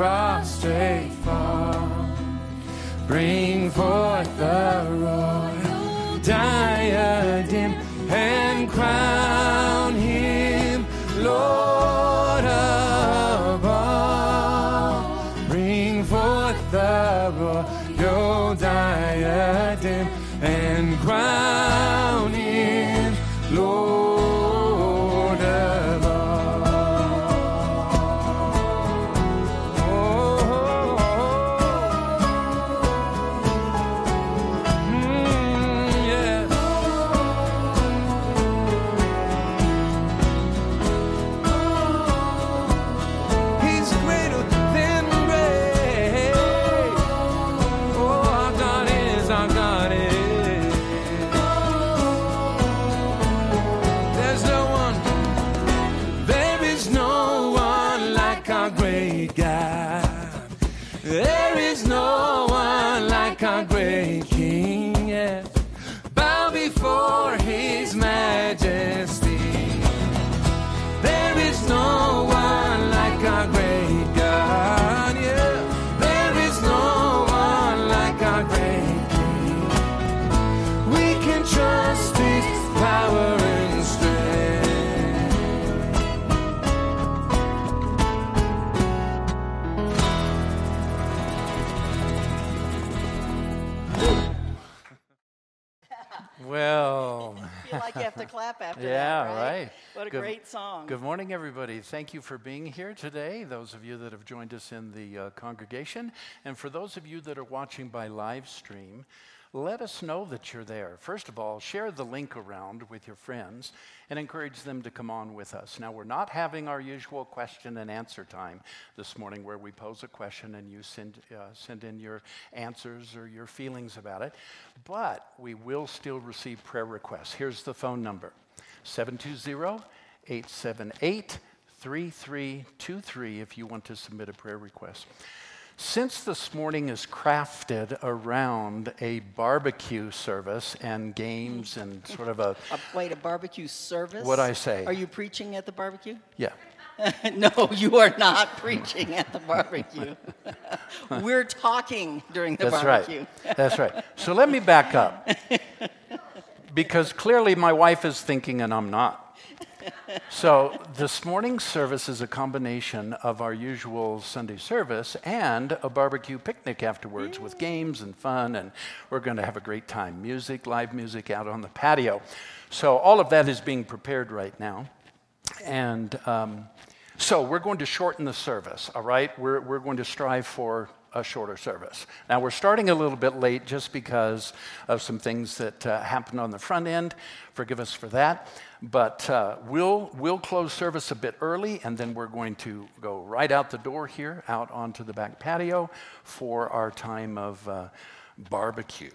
prostrate fall. Bring forth Well, feel like you have to clap after yeah, that. Yeah, right? right? What a good, great song. Good morning, everybody. Thank you for being here today, those of you that have joined us in the uh, congregation. And for those of you that are watching by live stream, let us know that you're there. First of all, share the link around with your friends and encourage them to come on with us. Now, we're not having our usual question and answer time this morning where we pose a question and you send, uh, send in your answers or your feelings about it, but we will still receive prayer requests. Here's the phone number 720 878 3323 if you want to submit a prayer request. Since this morning is crafted around a barbecue service and games and sort of a, a wait, a barbecue service? What'd I say? Are you preaching at the barbecue? yeah, no, you are not preaching at the barbecue. We're talking during the that's barbecue. right. That's right. So let me back up. Because clearly my wife is thinking and I'm not. So this morning's service is a combination of our usual Sunday service and a barbecue picnic afterwards with games and fun, and we're going to have a great time. Music, live music out on the patio. So all of that is being prepared right now. And um, so we're going to shorten the service, all right? We're, we're going to strive for a shorter service. Now, we're starting a little bit late just because of some things that uh, happened on the front end. Forgive us for that. But uh, we'll, we'll close service a bit early, and then we're going to go right out the door here, out onto the back patio for our time of uh, barbecue.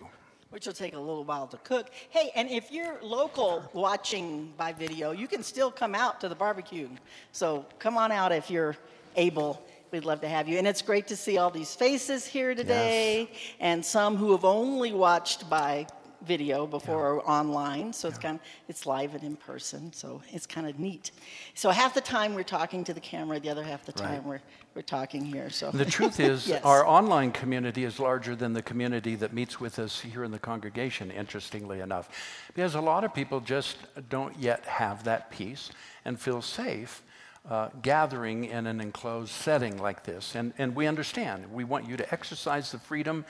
Which will take a little while to cook. Hey, and if you're local watching by video, you can still come out to the barbecue. So come on out if you're able. We'd love to have you. And it's great to see all these faces here today, and some who have only watched by video before or online. So it's kind of it's live and in person. So it's kind of neat. So half the time we're talking to the camera, the other half the time Right. we're we're talking here. So The truth is, Yes. our online community is larger than the community that meets with us here in the congregation, interestingly enough. Because a lot of people just don't yet have that peace and feel safe uh, gathering in an enclosed setting like this. And, and we understand. We want you to exercise the freedom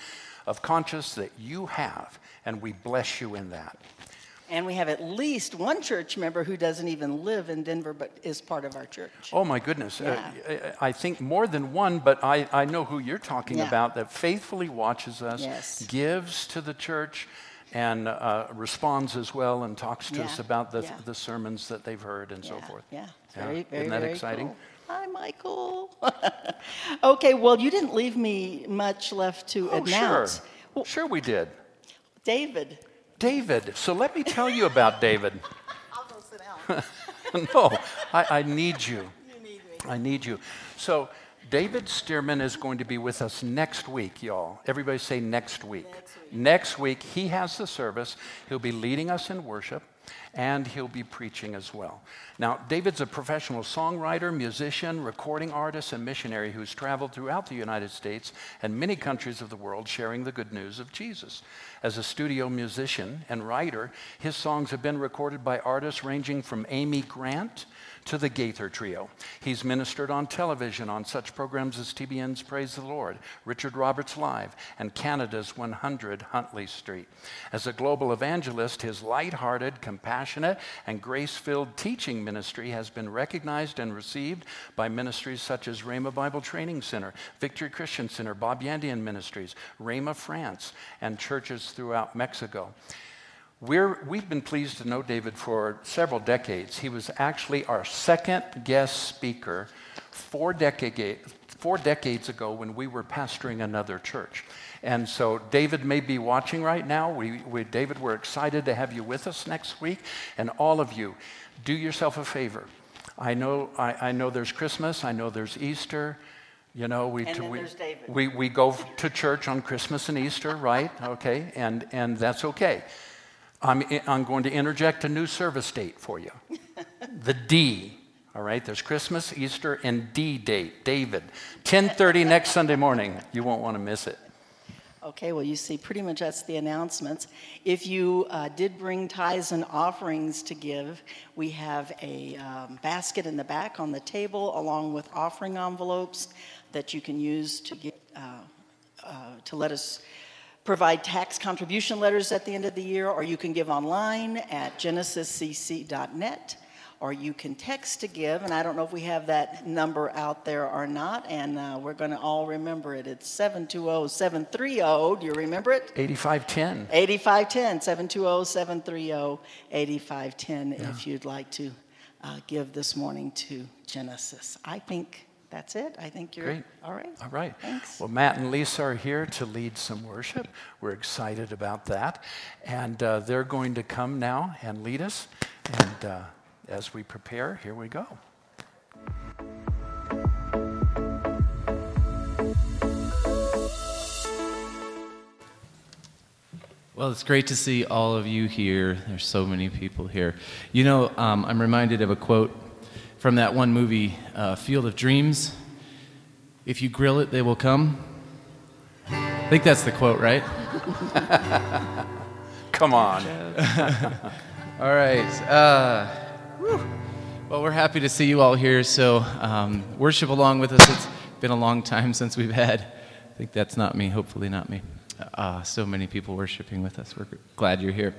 of conscience that you have, and we bless you in that. And we have at least one church member who doesn't even live in Denver but is part of our church. Oh my goodness. Uh, Yeah. I I think more than one, but I, I know who you're talking Yeah. about that faithfully watches us, Yes. gives to the church, and uh, responds as well and talks to us about the, Yeah. the sermons that they've heard and so forth. Yeah, Yeah. very, very, Isn't that very exciting? cool. Hi, Michael. okay, well, you didn't leave me much left to Oh, announce. sure. Well, Sure, we did. David. David. So let me tell you about David. I'll go sit down. no, I, I need you. you need me. I need you. So, David Stearman is going to be with us next week, y'all. Everybody say next week. Next week. he has the service. He'll be leading us in worship and he'll be preaching as well. Now, David's a professional songwriter, musician, recording artist, and missionary who's traveled throughout the United States and many countries of the world sharing the good news of Jesus. As a studio musician and writer, his songs have been recorded by artists ranging from Amy Grant to the Gaither Trio. He's ministered on television on such programs as TBN's Praise the Lord, Richard Roberts Live, and Canada's 100 Huntley Street. As a global evangelist, his light-hearted, compassionate, and grace-filled teaching ministry has been recognized and received by ministries such as Rhema Bible Training Center, Victory Christian Center, Bob Yandian Ministries, Rhema France, and churches throughout Mexico. We're, we've been pleased to know David for several decades. He was actually our second guest speaker four, decade, four decades ago when we were pastoring another church. And so David may be watching right now. We, we, David, we're excited to have you with us next week. And all of you, do yourself a favor. I know, I, I know there's Christmas, I know there's Easter. You know, we, we, David. we, we go to church on Christmas and Easter, right? Okay, and, and that's okay. I'm, I'm going to interject a new service date for you. The D, all right? There's Christmas, Easter, and D date, David. 10:30 next Sunday morning. You won't want to miss it. Okay, well, you see, pretty much that's the announcements. If you uh, did bring tithes and offerings to give, we have a um, basket in the back on the table along with offering envelopes that you can use to get, uh, uh, to let us provide tax contribution letters at the end of the year, or you can give online at genesiscc.net, or you can text to give. And I don't know if we have that number out there or not. And uh, we're going to all remember it. It's 720 730. Do you remember it? 8510. 8510, 720 730 8510, if you'd like to uh, give this morning to Genesis. I think that's it. I think you're Great. all right. All right. Thanks. Well, Matt and Lisa are here to lead some worship. We're excited about that. And uh, they're going to come now and lead us. And uh, as we prepare, here we go. Well, it's great to see all of you here. There's so many people here. You know, um, I'm reminded of a quote from that one movie, uh, Field of Dreams. If you grill it, they will come. I think that's the quote, right? Come on. All right. Uh, well, we're happy to see you all here. So, um, worship along with us. It's been a long time since we've had. I think that's not me. Hopefully, not me. Uh, so many people worshiping with us. We're glad you're here.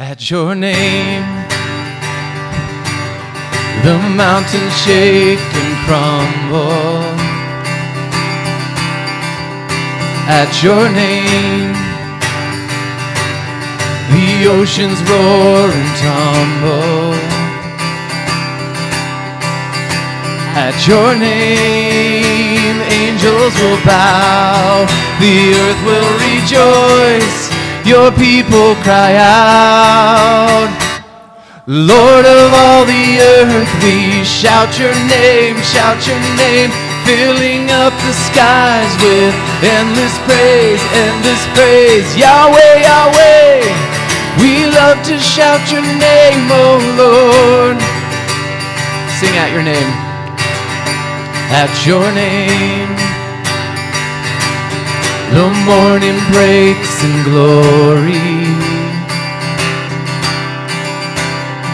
At your name, the mountains shake and crumble at your name. The oceans roar and tumble at your name. Angels will bow, the earth will rejoice. Your people cry out. Lord of all the earth, we shout your name, shout your name, filling up the skies with endless praise, endless praise. Yahweh, Yahweh, we love to shout your name, oh Lord. Sing out your name. At your name, the morning breaks in glory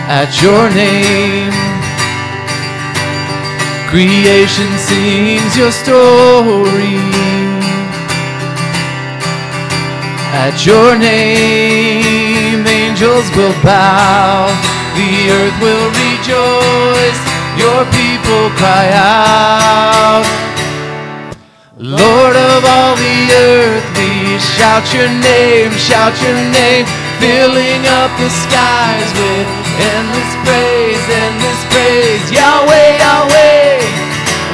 at your name. Creation sings your story. At your name, angels will bow, the earth will rejoice, your people cry out. Lord of all the earth, we shout your name, shout your name, filling up the skies with endless praise, endless praise. Yahweh, Yahweh,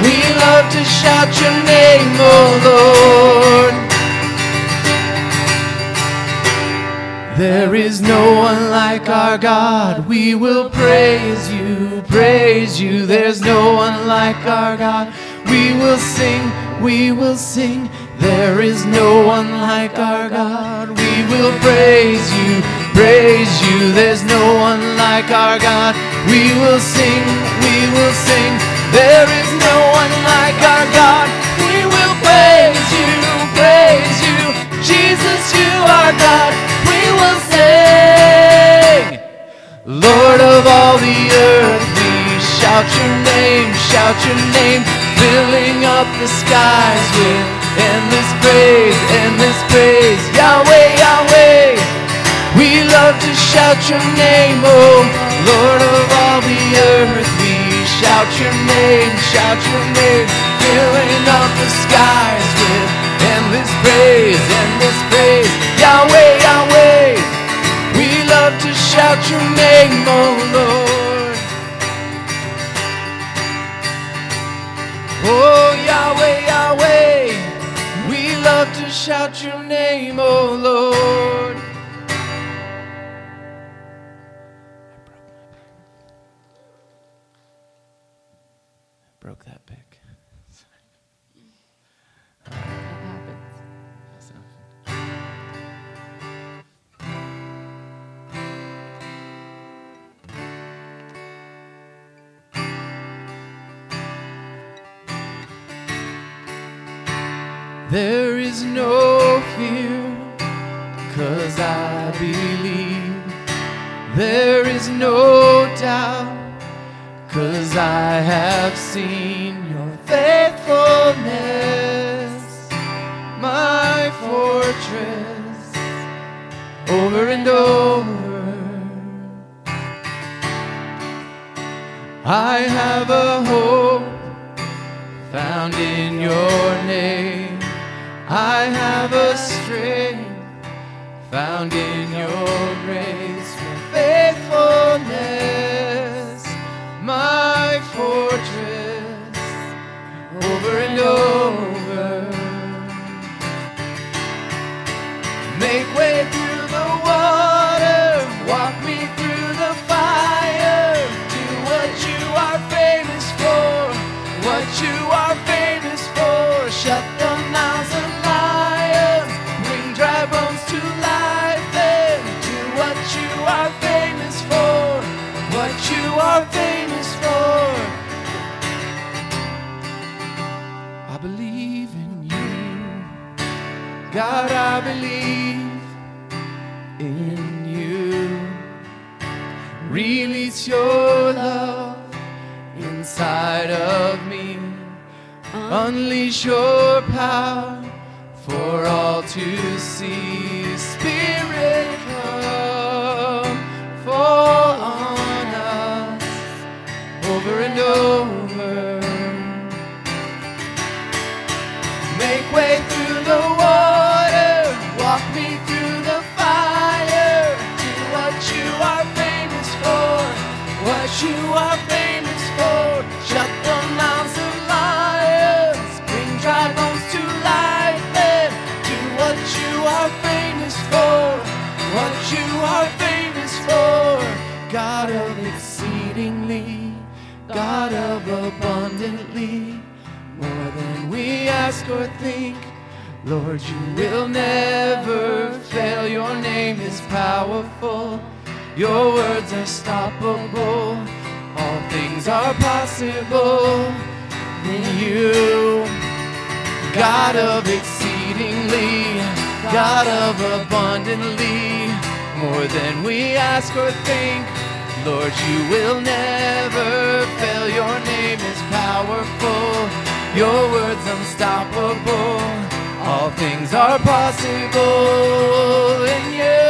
we love to shout your name, oh Lord. There is no one like our God. We will praise you, praise you. There's no one like our God. We will sing, we will sing. There is no one like our God. We will praise you, praise you. There's no one like our God. We will sing, we will sing. There is no one like our God. We will praise you, praise you. Jesus, you are God. Will sing. Lord of all the earth, we shout your name, shout your name, filling up the skies with endless praise, endless praise. Yahweh, Yahweh, we love to shout your name, oh Lord of all the earth. We shout your name, shout your name, filling up the skies God, I believe in you. Release your love inside of me. Unleash your power for all to see. Spirit, come, fall or think. Lord, you will never fail. Your name is powerful. Your words are stoppable. All things are possible in you. God of exceedingly, God of abundantly, more than we ask or think. Lord, you will never fail. Your name is powerful. Your words unstoppable. All things are possible in you.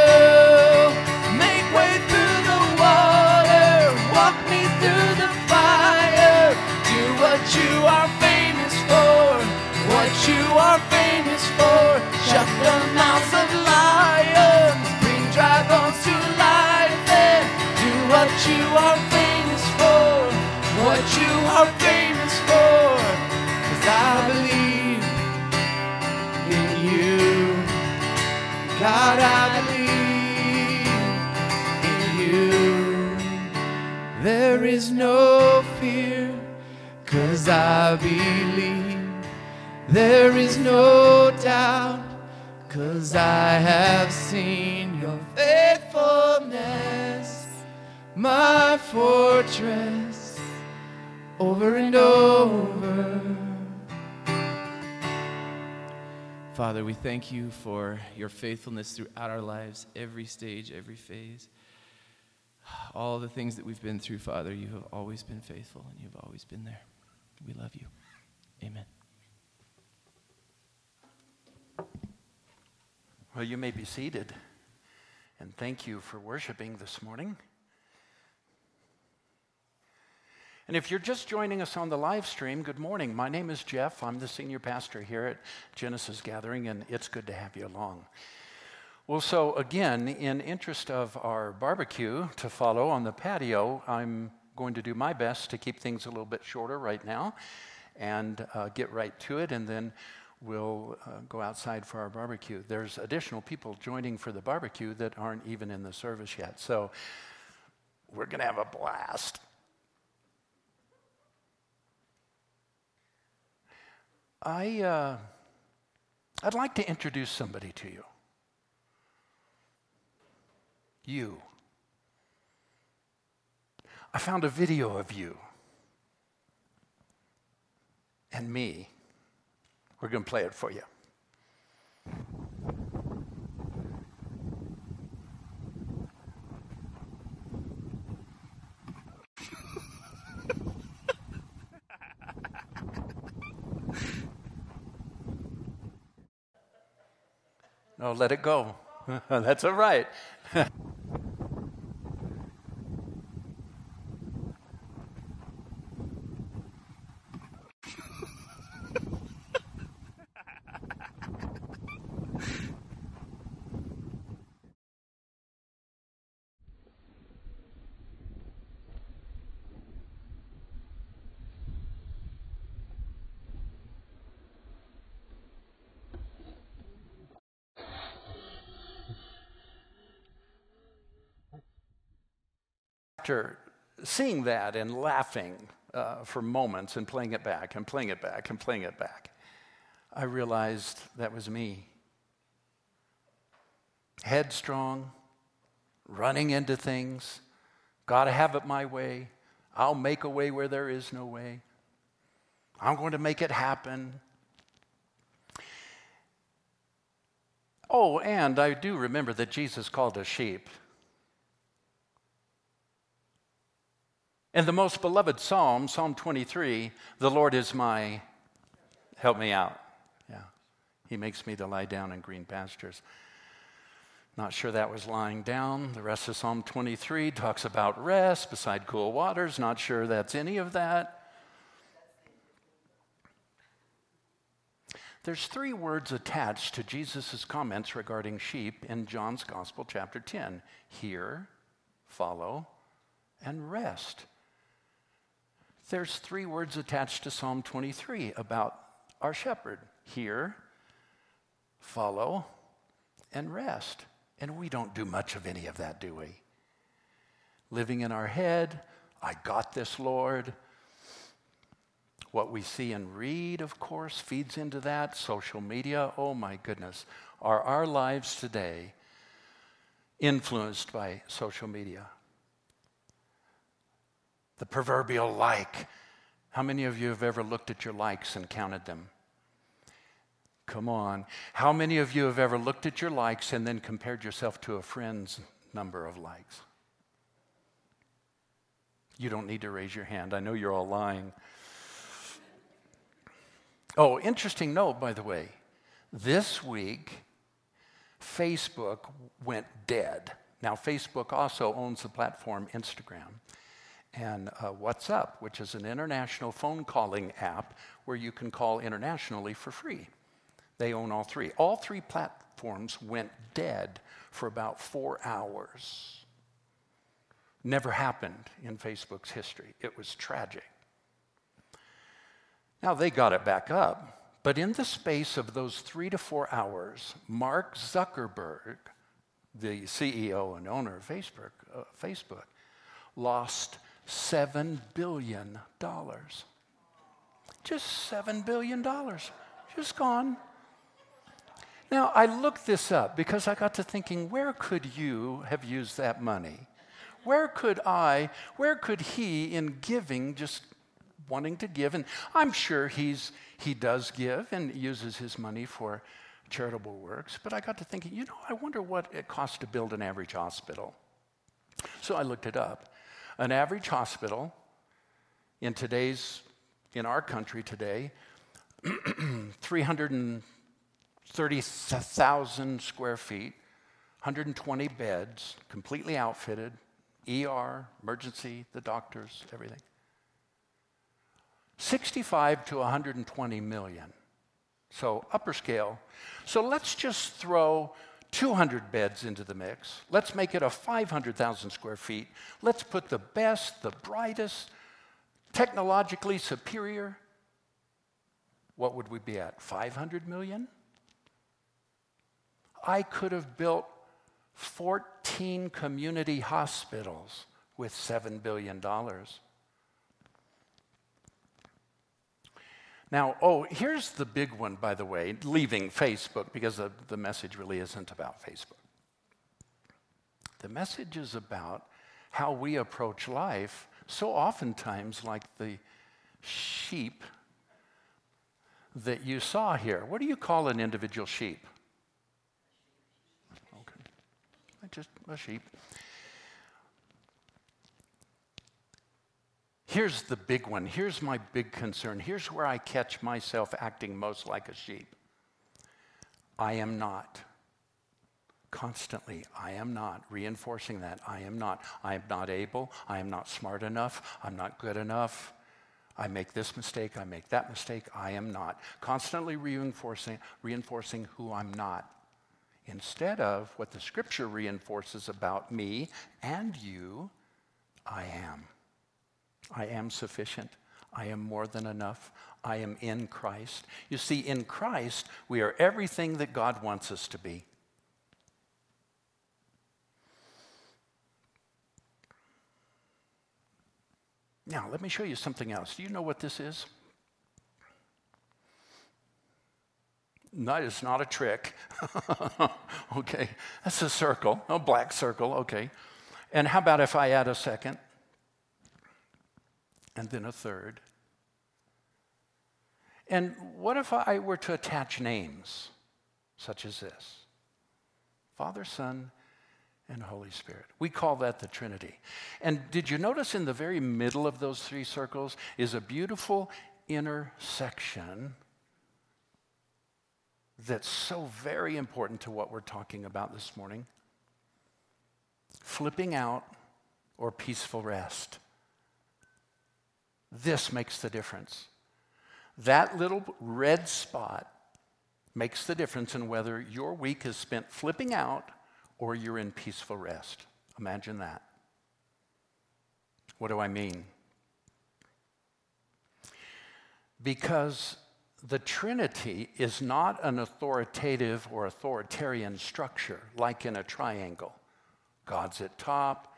I believe. There is no doubt, cause I have seen your faithfulness, my fortress, over and over. Father, we thank you for your faithfulness throughout our lives, every stage, every phase. All the things that we've been through, Father, you have always been faithful and you've always been there. We love you. Amen. Well, you may be seated. And thank you for worshiping this morning. And if you're just joining us on the live stream, good morning. My name is Jeff. I'm the senior pastor here at Genesis Gathering, and it's good to have you along. Well, so again, in interest of our barbecue to follow on the patio, I'm going to do my best to keep things a little bit shorter right now and uh, get right to it, and then we'll uh, go outside for our barbecue. There's additional people joining for the barbecue that aren't even in the service yet, so we're going to have a blast. I, uh, I'd like to introduce somebody to you. You. I found a video of you and me. We're going to play it for you. No, let it go. That's all right. after seeing that and laughing uh, for moments and playing it back and playing it back and playing it back, I realized that was me. Headstrong, running into things, gotta have it my way. I'll make a way where there is no way. I'm going to make it happen. Oh, and I do remember that Jesus called us sheep. In the most beloved psalm, Psalm 23, the Lord is my, help me out. Yeah. He makes me to lie down in green pastures. Not sure that was lying down. The rest of Psalm 23 talks about rest beside cool waters. Not sure that's any of that. There's three words attached to Jesus' comments regarding sheep in John's Gospel, chapter 10 hear, follow, and rest. There's three words attached to Psalm 23 about our shepherd hear, follow, and rest. And we don't do much of any of that, do we? Living in our head, I got this, Lord. What we see and read, of course, feeds into that. Social media, oh my goodness. Are our lives today influenced by social media? The proverbial like. How many of you have ever looked at your likes and counted them? Come on. How many of you have ever looked at your likes and then compared yourself to a friend's number of likes? You don't need to raise your hand. I know you're all lying. Oh, interesting note, by the way. This week, Facebook went dead. Now, Facebook also owns the platform Instagram and uh, WhatsApp, which is an international phone calling app where you can call internationally for free. They own all three. All three platforms went dead for about four hours. Never happened in Facebook's history. It was tragic. Now they got it back up, but in the space of those three to four hours, Mark Zuckerberg, the CEO and owner of Facebook, uh, Facebook lost $7 billion. Just $7 billion. Just gone. Now, I looked this up because I got to thinking, where could you have used that money? Where could I, where could he, in giving, just wanting to give, and I'm sure he's, he does give and uses his money for charitable works, but I got to thinking, you know, I wonder what it costs to build an average hospital. So I looked it up. An average hospital in today's, in our country today, 330,000 square feet, 120 beds, completely outfitted, ER, emergency, the doctors, everything. 65 to 120 million. So upper scale. So let's just throw 200 beds into the mix. Let's make it a 500,000 square feet. Let's put the best, the brightest, technologically superior. What would we be at? 500 million? I could have built 14 community hospitals with $7 billion. Now, oh, here's the big one, by the way, leaving Facebook, because the, the message really isn't about Facebook. The message is about how we approach life, so oftentimes like the sheep that you saw here. What do you call an individual sheep? Okay, just a sheep. Here's the big one. Here's my big concern. Here's where I catch myself acting most like a sheep. I am not. Constantly, I am not. Reinforcing that. I am not. I am not able. I am not smart enough. I'm not good enough. I make this mistake. I make that mistake. I am not. Constantly reinforcing, reinforcing who I'm not instead of what the scripture reinforces about me and you I am. I am sufficient. I am more than enough. I am in Christ. You see, in Christ, we are everything that God wants us to be. Now, let me show you something else. Do you know what this is? No, it's not a trick. okay, that's a circle, a black circle, okay. And how about if I add a second? And then a third? And what if I were to attach names such as this? Father, Son, and Holy Spirit. We call that the Trinity. And did you notice in the very middle of those three circles is a beautiful intersection that's so very important to what we're talking about this morning? Flipping out or peaceful rest. This makes the difference. That little red spot makes the difference in whether your week is spent flipping out or you're in peaceful rest. Imagine that. What do I mean? Because the Trinity is not an authoritative or authoritarian structure like in a triangle. God's at top,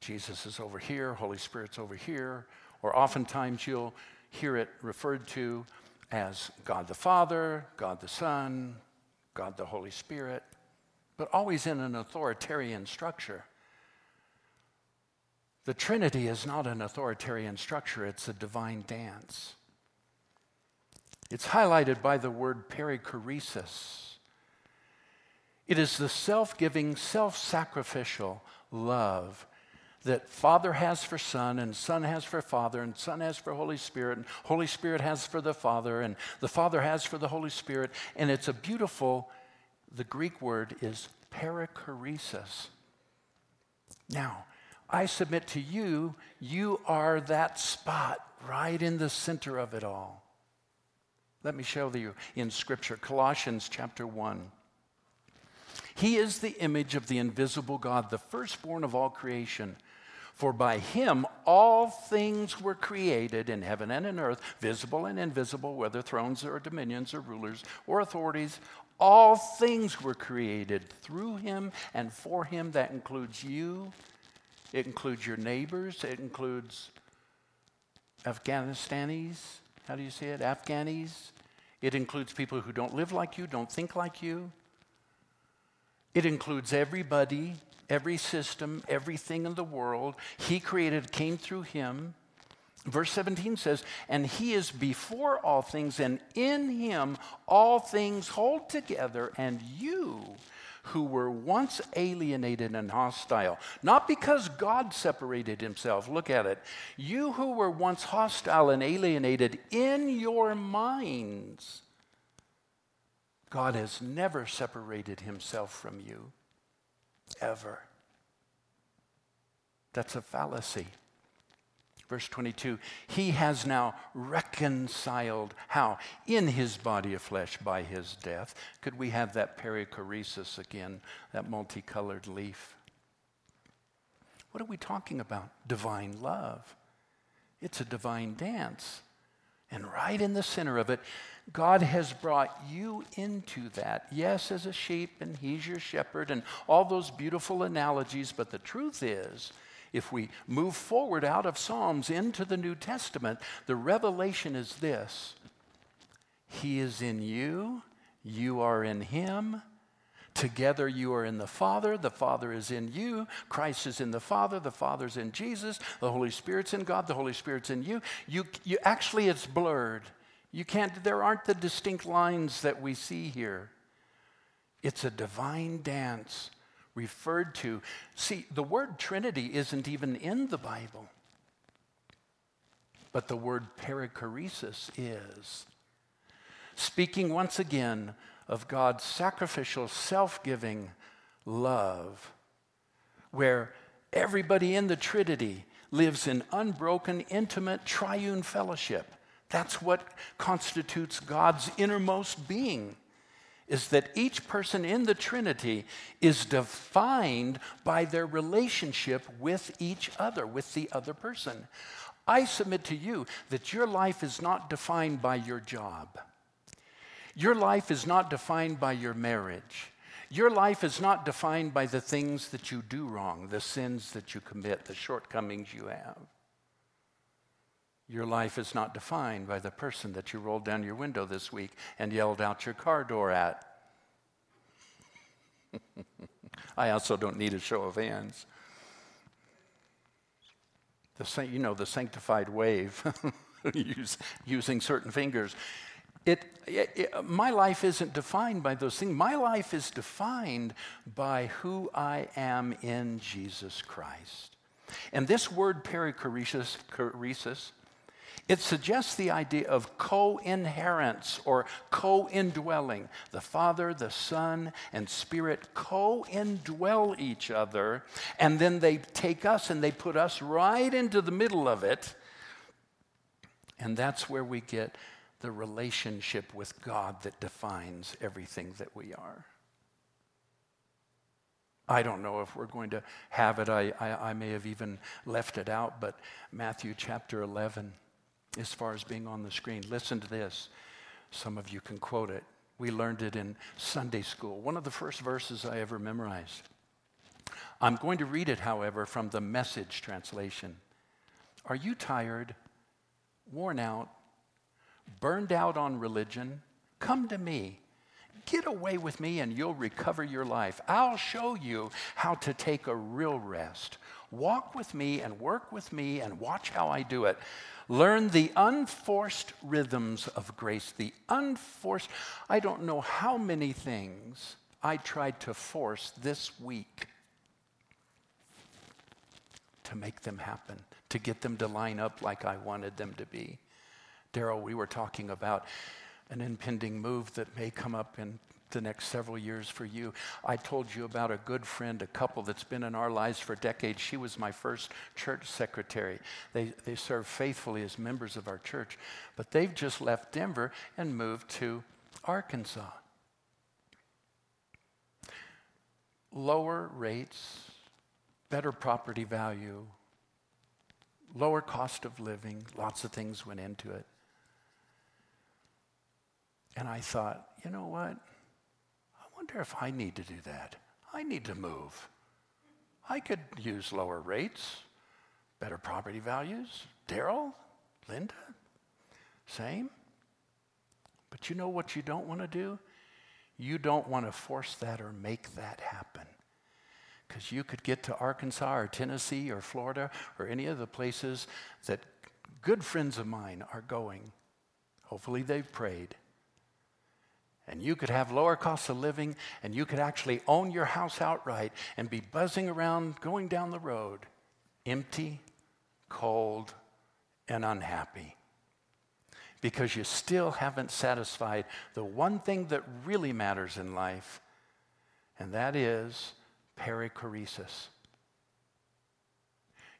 Jesus is over here, Holy Spirit's over here, or oftentimes you'll hear it referred to as God the Father, God the Son, God the Holy Spirit, but always in an authoritarian structure. The Trinity is not an authoritarian structure, it's a divine dance. It's highlighted by the word perichoresis. It is the self giving, self sacrificial love that Father has for Son, and Son has for Father, and Son has for Holy Spirit, and Holy Spirit has for the Father, and the Father has for the Holy Spirit. And it's a beautiful, the Greek word is perichoresis. Now, I submit to you, you are that spot right in the center of it all. Let me show you in Scripture, Colossians chapter 1. He is the image of the invisible God, the firstborn of all creation. For by him all things were created in heaven and in earth, visible and invisible, whether thrones or dominions or rulers or authorities. All things were created through him and for him. That includes you, it includes your neighbors, it includes Afghanistanis. How do you say it? Afghanis. It includes people who don't live like you, don't think like you. It includes everybody every system, everything in the world. He created, came through him. Verse 17 says, And he is before all things, and in him all things hold together, and you who were once alienated and hostile, not because God separated himself, look at it. You who were once hostile and alienated in your minds, God has never separated himself from you ever. That's a fallacy. Verse 22 He has now reconciled. How? In his body of flesh by his death. Could we have that perichoresis again, that multicolored leaf? What are we talking about? Divine love. It's a divine dance. And right in the center of it, God has brought you into that. Yes, as a sheep, and He's your shepherd, and all those beautiful analogies, but the truth is, if we move forward out of Psalms into the New Testament, the revelation is this He is in you, you are in Him. Together you are in the Father, the Father is in you, Christ is in the Father, the Father's in Jesus, the Holy Spirit's in God, the Holy Spirit's in you. You, you actually it's blurred. You can't, there aren't the distinct lines that we see here. It's a divine dance referred to. See, the word Trinity isn't even in the Bible, but the word perichoresis is. Speaking once again of God's sacrificial, self giving love, where everybody in the Trinity lives in unbroken, intimate, triune fellowship. That's what constitutes God's innermost being. Is that each person in the Trinity is defined by their relationship with each other, with the other person. I submit to you that your life is not defined by your job. Your life is not defined by your marriage. Your life is not defined by the things that you do wrong, the sins that you commit, the shortcomings you have. Your life is not defined by the person that you rolled down your window this week and yelled out your car door at. I also don't need a show of hands. The, you know, the sanctified wave, using certain fingers. It, it, it- my life isn't defined by those things. My life is defined by who I am in Jesus Christ. And this word perichoresis, choresis, it suggests the idea of co inherence or co indwelling. The Father, the Son, and Spirit co indwell each other, and then they take us and they put us right into the middle of it. And that's where we get the relationship with God that defines everything that we are. I don't know if we're going to have it. I, I, I may have even left it out, but Matthew chapter 11, as far as being on the screen, listen to this. Some of you can quote it. We learned it in Sunday school, one of the first verses I ever memorized. I'm going to read it, however, from the message translation. Are you tired, worn out, burned out on religion? Come to me. Get away with me and you'll recover your life. I'll show you how to take a real rest. Walk with me and work with me and watch how I do it. Learn the unforced rhythms of grace. The unforced, I don't know how many things I tried to force this week to make them happen, to get them to line up like I wanted them to be. Daryl, we were talking about an impending move that may come up in the next several years for you. I told you about a good friend, a couple that's been in our lives for decades. She was my first church secretary. They, they serve faithfully as members of our church, but they've just left Denver and moved to Arkansas. Lower rates, better property value, lower cost of living, lots of things went into it. And I thought, you know what? Wonder if I need to do that. I need to move. I could use lower rates, better property values. Daryl, Linda, same. But you know what you don't want to do? You don't want to force that or make that happen. Because you could get to Arkansas or Tennessee or Florida or any of the places that good friends of mine are going. Hopefully, they've prayed. And you could have lower costs of living, and you could actually own your house outright and be buzzing around going down the road, empty, cold, and unhappy. Because you still haven't satisfied the one thing that really matters in life, and that is perichoresis.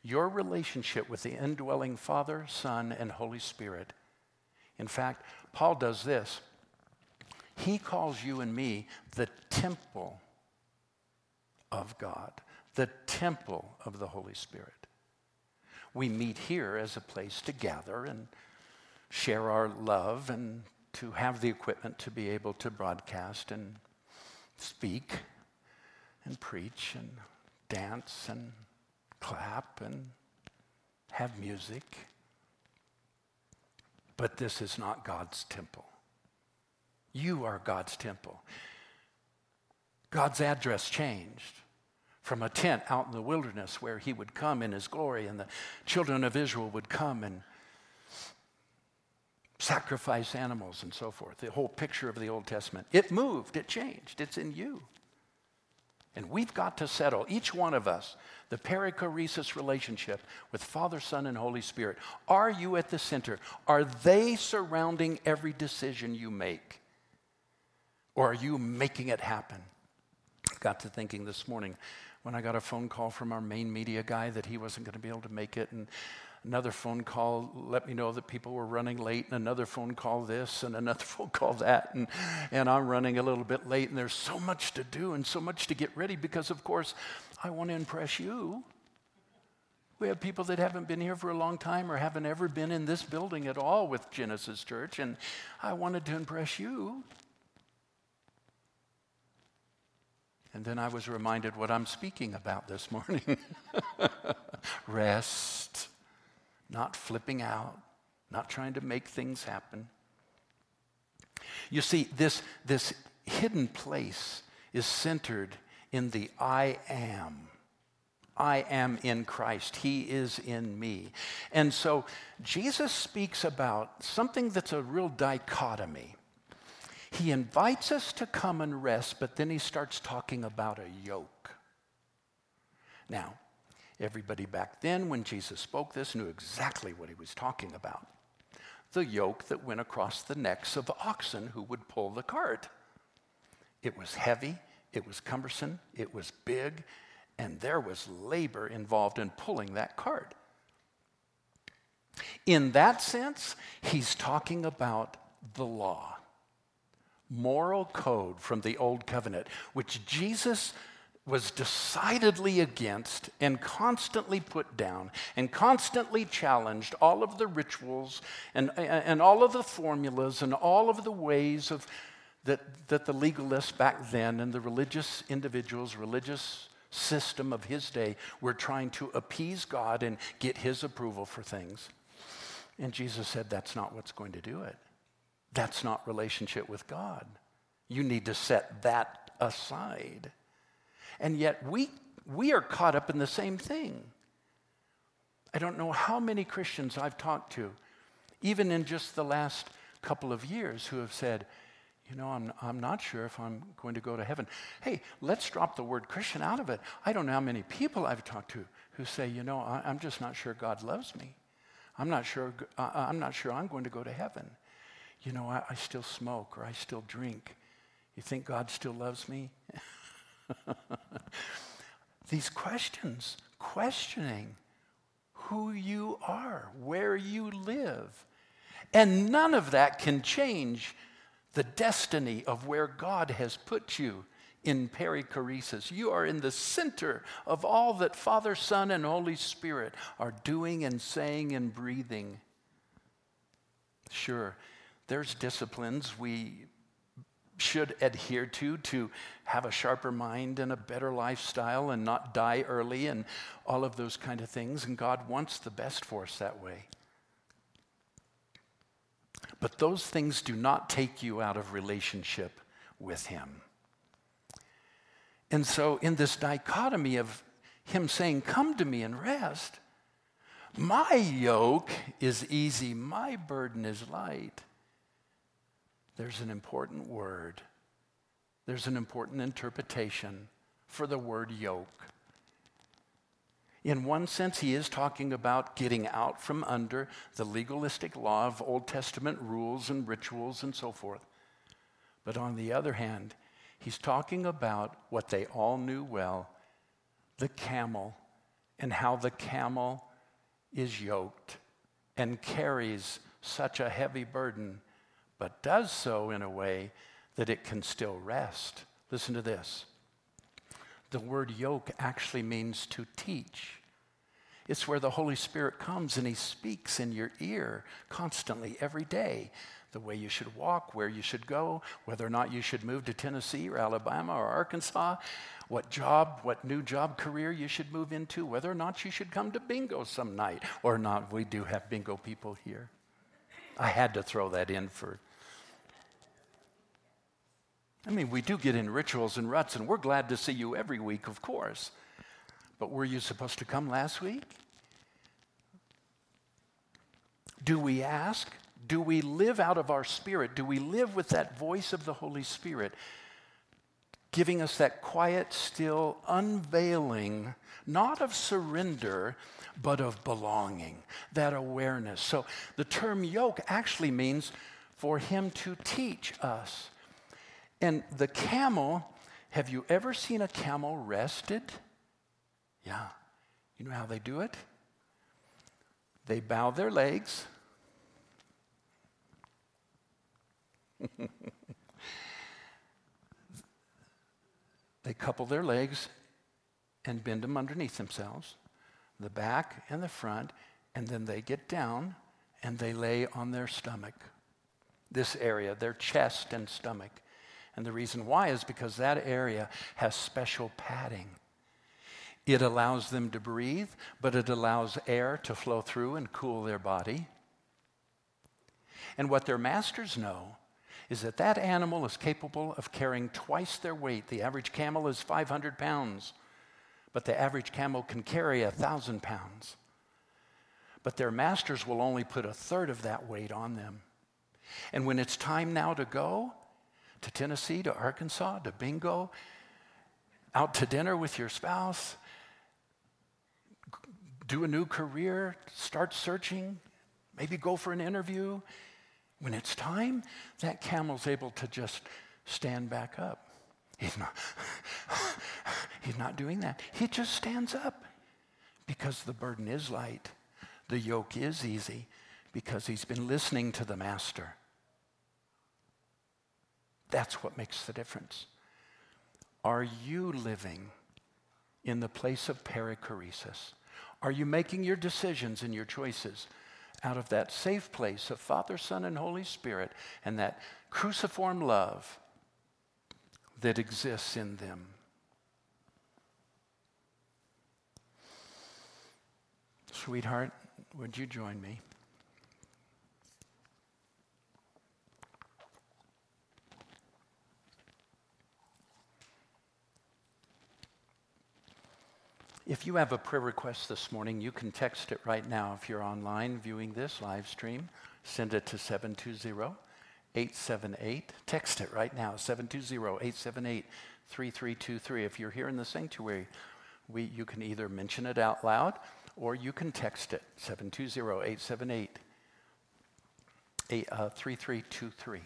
Your relationship with the indwelling Father, Son, and Holy Spirit. In fact, Paul does this. He calls you and me the temple of God, the temple of the Holy Spirit. We meet here as a place to gather and share our love and to have the equipment to be able to broadcast and speak and preach and dance and clap and have music. But this is not God's temple. You are God's temple. God's address changed from a tent out in the wilderness where he would come in his glory and the children of Israel would come and sacrifice animals and so forth. The whole picture of the Old Testament. It moved, it changed, it's in you. And we've got to settle, each one of us, the perichoresis relationship with Father, Son, and Holy Spirit. Are you at the center? Are they surrounding every decision you make? Or are you making it happen? Got to thinking this morning when I got a phone call from our main media guy that he wasn't going to be able to make it, and another phone call let me know that people were running late, and another phone call this, and another phone call that, and, and I'm running a little bit late, and there's so much to do and so much to get ready because, of course, I want to impress you. We have people that haven't been here for a long time or haven't ever been in this building at all with Genesis Church, and I wanted to impress you. And then I was reminded what I'm speaking about this morning rest, not flipping out, not trying to make things happen. You see, this, this hidden place is centered in the I am. I am in Christ. He is in me. And so Jesus speaks about something that's a real dichotomy. He invites us to come and rest, but then he starts talking about a yoke. Now, everybody back then, when Jesus spoke this, knew exactly what he was talking about the yoke that went across the necks of oxen who would pull the cart. It was heavy, it was cumbersome, it was big, and there was labor involved in pulling that cart. In that sense, he's talking about the law, moral code from the Old Covenant, which Jesus was decidedly against and constantly put down and constantly challenged all of the rituals and, and all of the formulas and all of the ways of that, that the legalists back then and the religious individuals, religious system of his day were trying to appease God and get his approval for things. And Jesus said, That's not what's going to do it. That's not relationship with God. You need to set that aside. And yet we, we are caught up in the same thing. I don't know how many Christians I've talked to, even in just the last couple of years, who have said, you know, I'm, I'm not sure if I'm going to go to heaven. Hey, let's drop the word Christian out of it. I don't know how many people I've talked to who say, you know, I, am just not sure God loves me. I'm not sure, I, I'm not sure I'm going to go to heaven. You know, I, I still smoke or I still drink. You think God still loves me? These questions, questioning who you are, where you live. And none of that can change the destiny of where God has put you in perichoresis. You are in the center of all that Father, Son, and Holy Spirit are doing and saying and breathing. Sure, there's disciplines we should adhere to to have a sharper mind and a better lifestyle and not die early and all of those kind of things. And God wants the best for us that way. But those things do not take you out of relationship with Him. And so, in this dichotomy of Him saying, Come to me and rest, my yoke is easy, my burden is light there's an important word, there's an important interpretation for the word yoke. In one sense, he is talking about getting out from under the legalistic law of Old Testament rules and rituals and so forth. But on the other hand, he's talking about what they all knew well the camel and how the camel is yoked and carries such a heavy burden but does so in a way that it can still rest. Listen to this. The word yoke actually means to teach. It's where the Holy Spirit comes and He speaks in your ear constantly, every day. The way you should walk, where you should go, whether or not you should move to Tennessee or Alabama or Arkansas, what job, what new job career you should move into, whether or not you should come to bingo some night or not. We do have bingo people here. I had to throw that in for I mean, we do get in rituals and ruts, and we're glad to see you every week, of course. But were you supposed to come last week? Do we ask? Do we live out of our spirit? Do we live with that voice of the Holy Spirit giving us that quiet, still unveiling, not of surrender, but of belonging, that awareness? So the term yoke actually means for Him to teach us and the camel, have you ever seen a camel rested? Yeah. You know how they do it? They bow their legs. they couple their legs and bend them underneath themselves, the back and the front, and then they get down and they lay on their stomach, this area, their chest and stomach. And the reason why is because that area has special padding. It allows them to breathe, but it allows air to flow through and cool their body. And what their masters know is that that animal is capable of carrying twice their weight. The average camel is 500 pounds, but the average camel can carry a 1,000 pounds. But their masters will only put a third of that weight on them. And when it's time now to go to Tennessee, to Arkansas, to bingo, out to dinner with your spouse, do a new career, start searching, maybe go for an interview. When it's time, that camel's able to just stand back up. He's not, he's not doing that. He just stands up because the burden is light, the yoke is easy because he's been listening to the master. That's what makes the difference. Are you living in the place of perichoresis? Are you making your decisions and your choices out of that safe place of Father, Son, and Holy Spirit and that cruciform love that exists in them? Sweetheart, would you join me? If you have a prayer request this morning, you can text it right now. If you're online viewing this live stream, send it to 720 878. Text it right now 720 878 3323. If you're here in the sanctuary, we, you can either mention it out loud or you can text it 720 878 3323. Uh,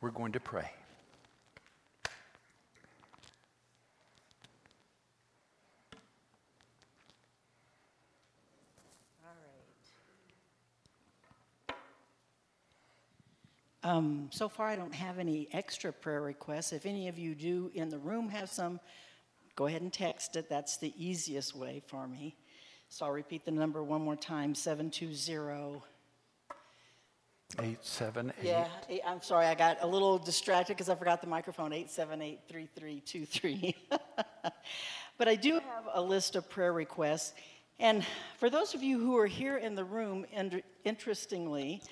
We're going to pray. Um, so far, I don't have any extra prayer requests. If any of you do in the room have some, go ahead and text it. That's the easiest way for me. So I'll repeat the number one more time 720. 878. Yeah, eight- I'm sorry, I got a little distracted because I forgot the microphone 878 3323. But I do have a list of prayer requests. And for those of you who are here in the room, and interestingly,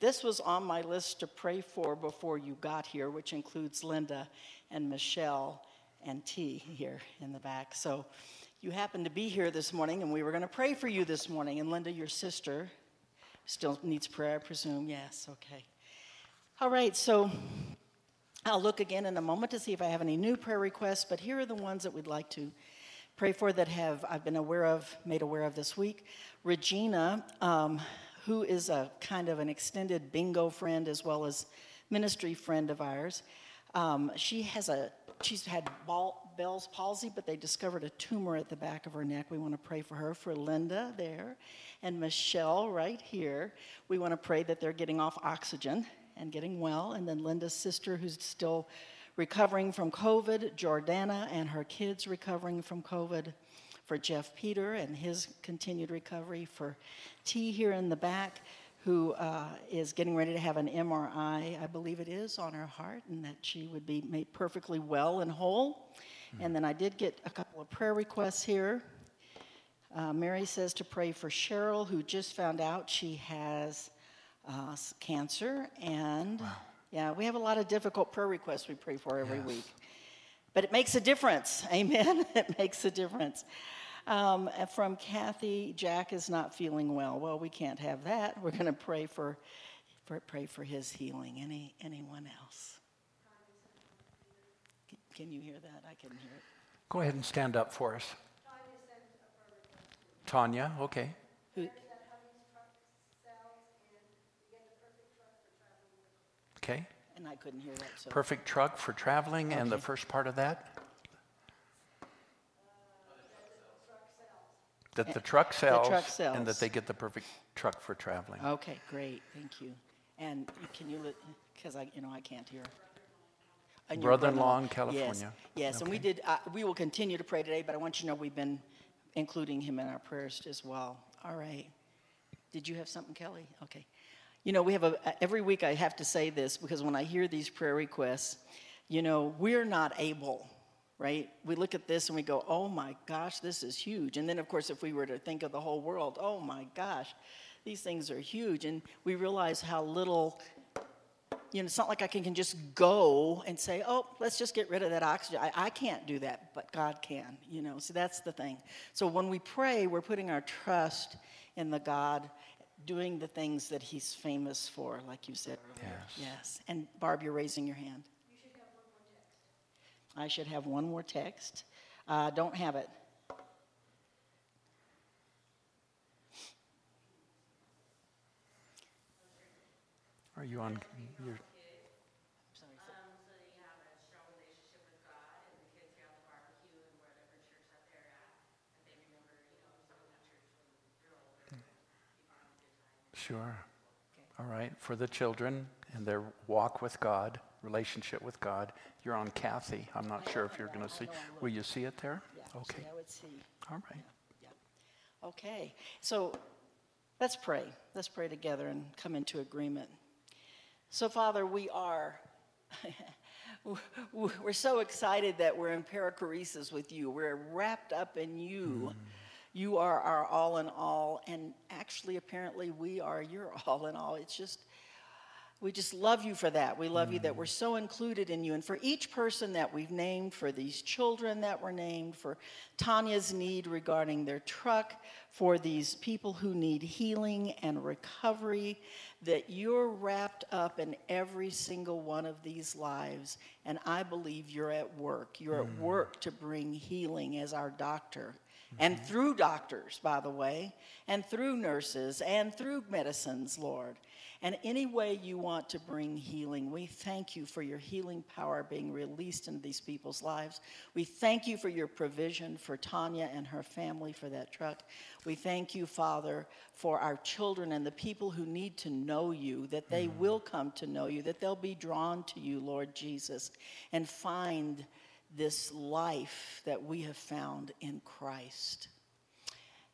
this was on my list to pray for before you got here, which includes Linda and Michelle and T here in the back. So you happened to be here this morning, and we were going to pray for you this morning. And Linda, your sister, still needs prayer, I presume. Yes, okay. All right, so I'll look again in a moment to see if I have any new prayer requests, but here are the ones that we'd like to pray for that have I've been aware of, made aware of this week. Regina, um, who is a kind of an extended bingo friend as well as ministry friend of ours. Um, she has a she's had ball, Bell's palsy, but they discovered a tumor at the back of her neck. We want to pray for her, for Linda there, and Michelle right here. We want to pray that they're getting off oxygen and getting well. And then Linda's sister, who's still recovering from COVID, Jordana and her kids recovering from COVID, for Jeff Peter and his continued recovery, for T here in the back, who uh, is getting ready to have an MRI, I believe it is, on her heart, and that she would be made perfectly well and whole. And then I did get a couple of prayer requests here. Uh, Mary says to pray for Cheryl, who just found out she has uh, cancer. And yeah, we have a lot of difficult prayer requests we pray for every Yes. week. But it makes a difference. Amen. it makes a difference. Um, from Kathy, Jack is not feeling well. Well, we can't have that. We're going to pray for, for pray for his healing. Any anyone else? Can- you hear that? I can hear it. Go ahead and stand up for us. Tanya, okay. Who, Okay. and I couldn't hear that. So. Perfect truck for traveling, and the first part of that? That the truck sells, truck and that they get the perfect truck for traveling. Okay, great. Thank you. And can you, because I, you know, I can't hear. And Brother-in-law in Yes, California. Yes, and we did, uh, we will continue to pray today, but I want you to know we've been including him in our prayers as well. All right. Did you have something, Kelly? Okay. You know, we have a, every week I have to say this because when I hear these prayer requests, you know, we're not able, right? We look at this and we go, oh my gosh, this is huge. And then, of course, if we were to think of the whole world, oh my gosh, these things are huge, and we realize how little. You know, it's not like I can, can just go and say, "Oh, let's just get rid of that oxygen." I, I can't do that, but God can. You know, so that's the thing. So when we pray, we're putting our trust in the God doing the things that He's famous for, like you said earlier. Yes. Yes. And Barb, you're raising your hand. I should have one more text. Uh, don't have it. Are you on? Your, sure. All right. For the children and their walk with God, relationship with God, you're on Kathy. I'm not sure if you're going to see. Will you see it there? Yeah, Okay. I would see. All right. Yeah. Okay. So let's pray. Let's pray together and come into agreement. So, Father, we are. We're so excited that we're in perichoresis with you. We're wrapped up in you. Mm. You are our all in all, and actually, apparently, we are your all in all. It's just, we just love you for that. We love you that we're mm. so included in you. And for each person that we've named, for these children that were named, for Tanya's need regarding their truck, for these people who need healing and recovery, that you're wrapped up in every single one of these lives. And I believe you're at work. You're at mm. work to bring healing as our doctor. And mm-hmm. through doctors, by the way, and through nurses, and through medicines, Lord. And any way you want to bring healing, we thank you for your healing power being released into these people's lives. We thank you for your provision for Tanya and her family for that truck. We thank you, Father, for our children and the people who need to know you, that they mm. will come to know you, that they'll be drawn to you, Lord Jesus, and find this life that we have found in Christ.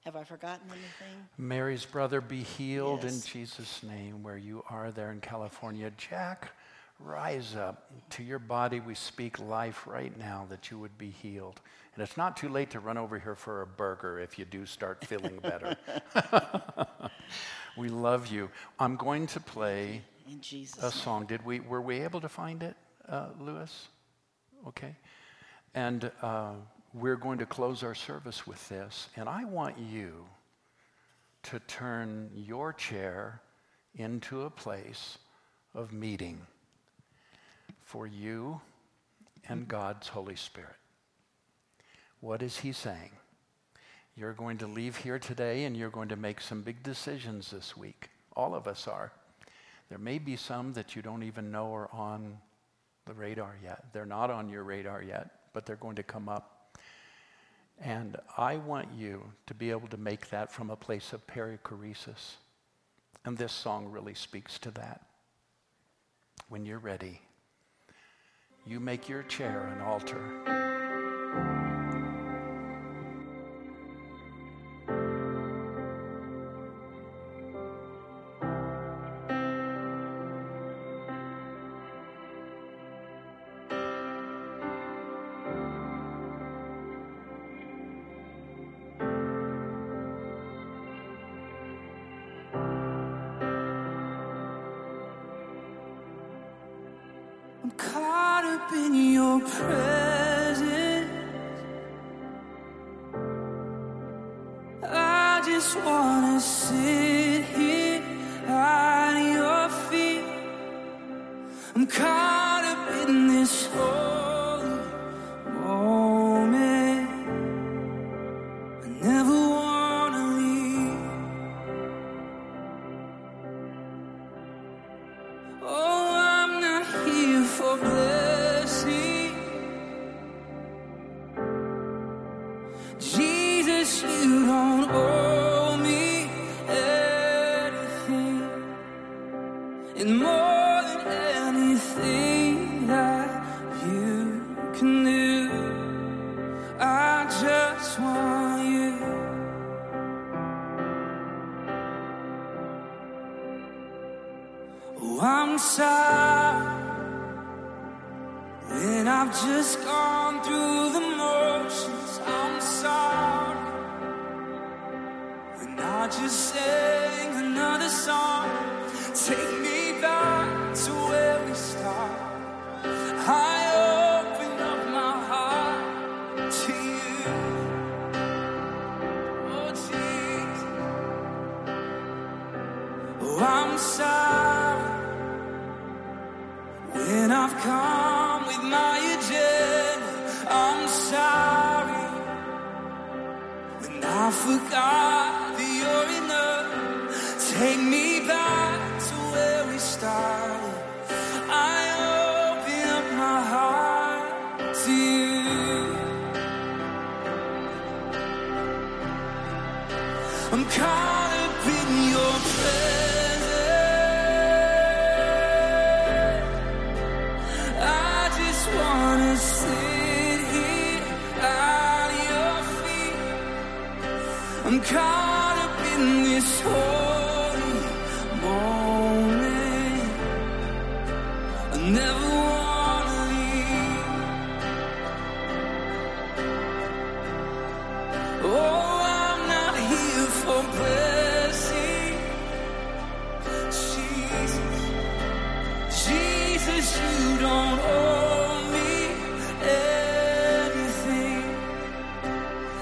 Have I forgotten anything? Mary's brother, be healed in Jesus' name where you are there in California. Jack, rise up. To your body, we speak life right now that you would be healed. And it's not too late to run over here for a burger if you do start feeling better. we love you. I'm going to play a name. song. Did we, were we able to find it, uh, Lewis? Okay. And uh, we're going to close our service with this. And I want you to turn your chair into a place of meeting for you and God's Holy Spirit. What is He saying? You're going to leave here today and you're going to make some big decisions this week. All of us are. There may be some that you don't even know are on the radar yet. They're not on your radar yet, but they're going to come up. And I want you to be able to make that from a place of perichoresis. And this song really speaks to that. When you're ready, you make your chair an altar.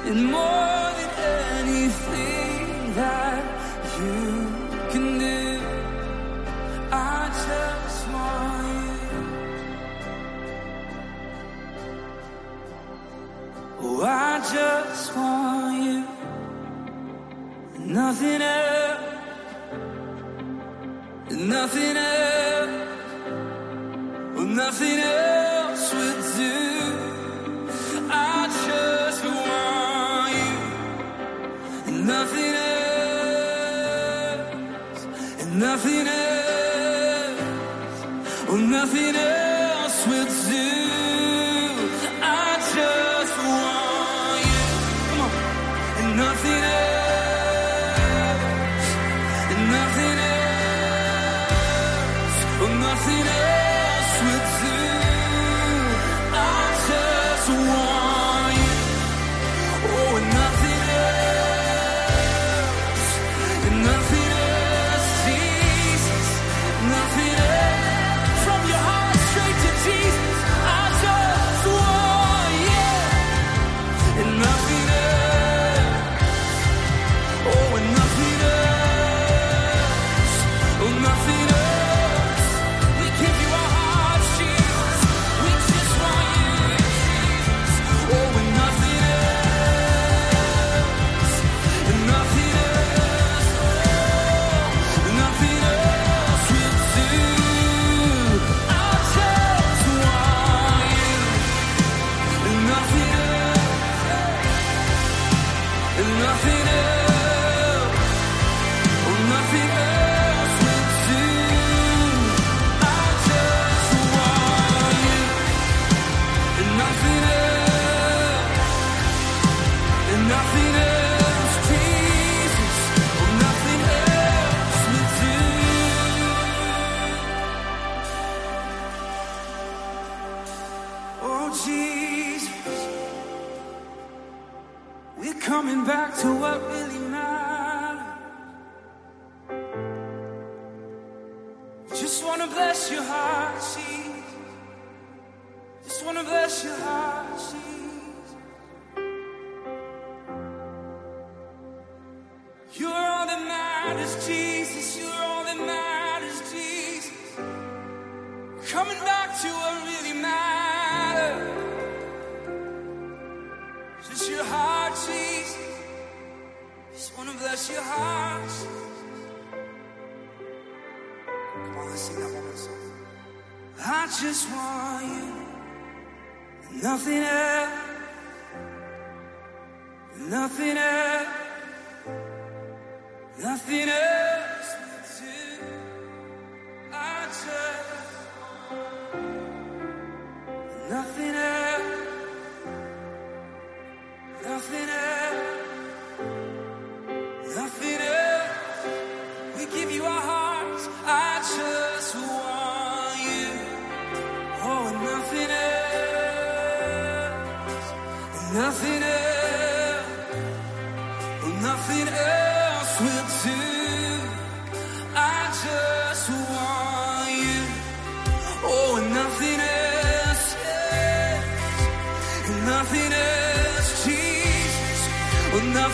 and more than anything that you can do, I just want you. Oh, I just want you, nothing else, nothing else, oh, nothing else.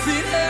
confident